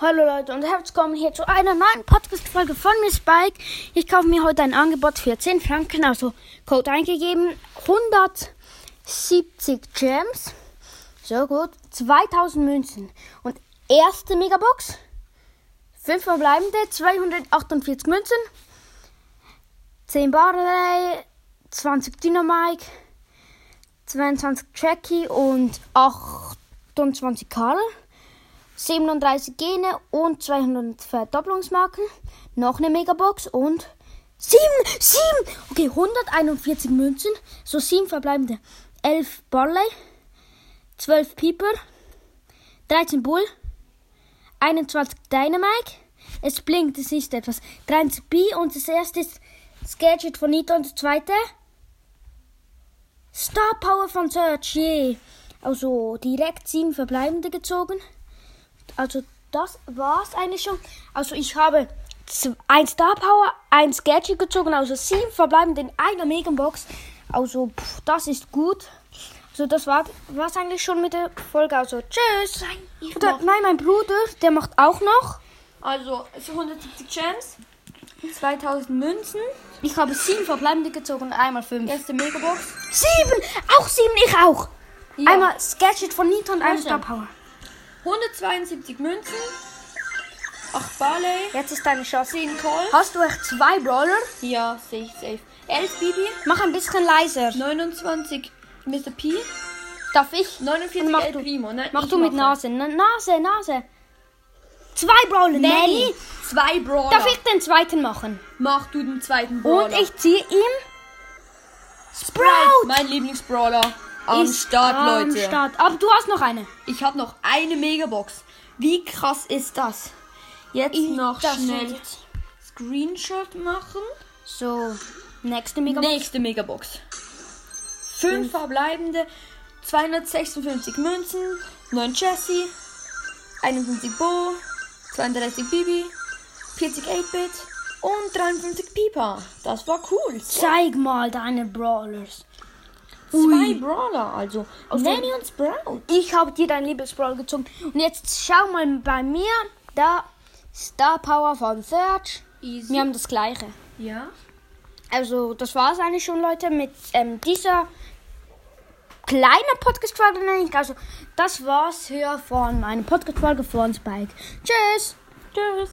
Hallo Leute und herzlich willkommen hier zu einer neuen Podcast-Folge von mir Spike. Ich kaufe mir heute ein Angebot für 10 Franken, also Code eingegeben, 170 Gems, so gut, 2000 Münzen. Und erste Megabox, 5 verbleibende, 248 Münzen, 10 Barley, 20 Dynamite, 22 Jackie und 28 Karl. 37 Gene und 200 Verdopplungsmarken. Noch eine Megabox und 7, 7, okay, 141 Münzen, so 7 verbleibende. 11 Barley, 12 Pieper, 13 Bull, 21 Dynamite. Es blinkt, es ist etwas. 30 B und das erste ist das Gadget von Nito und das zweite Star Power von Search, je. Also direkt 7 verbleibende gezogen also das war's eigentlich schon. Also ich habe ein Star Power, ein Gadget gezogen, also sieben verbleibend in einer Megabox. Also pff, das ist gut. Also das war war's eigentlich schon mit der Folge. Also tschüss. Nein, Oder, nein, mein Bruder, der macht auch noch. Also es sind 170 Gems, 2000 Münzen. Ich habe sieben verbleibende gezogen, einmal fünf. Erste Megabox. Sieben! Auch sieben, ich auch. Ja. Einmal Gadget von Nito und ein Star Power. 172 Münzen. 8 Barley. Jetzt ist deine Chance. 10 Call. Hast du echt zwei Brawler? Ja, safe, safe. 11 Bibi. Mach ein bisschen leiser. 29 Mr. P. Darf ich? 49 mach El du. Primo. Nein, mach du mit Nase. Na, Nase, Nase. Zwei Brawler. Nelly. Zwei Brawler. Darf ich den zweiten machen? Mach du den zweiten Brawler. Und ich ziehe ihm Sprout. Mein Lieblingsbrawler. Am Start, am Leute. Start. Aber du hast noch eine. Ich habe noch eine Megabox. Wie krass ist das? Jetzt Ich- noch schnell jetzt. Screenshot machen. So, nächste Megabox. Nächste Megabox. Fünf verbleibende, 256 Münzen, 9 Jessie, 51 Bo, 32 Bibi, 40 8-Bit und 53 Piper. Das war cool. Zeig mal deine Brawlers. Zwei Brawler, also Aus Nanny und Sprout. Ich habe dir dein Lieblingsbrawl gezogen. Und jetzt schau mal bei mir. Da Star Power von Search. Easy. Wir haben das gleiche. Ja. Also, das war es eigentlich schon, Leute, mit ähm, dieser kleinen Podcast-Folge. Also, das war's hier von meiner Podcast-Folge von Spike. Tschüss! Tschüss.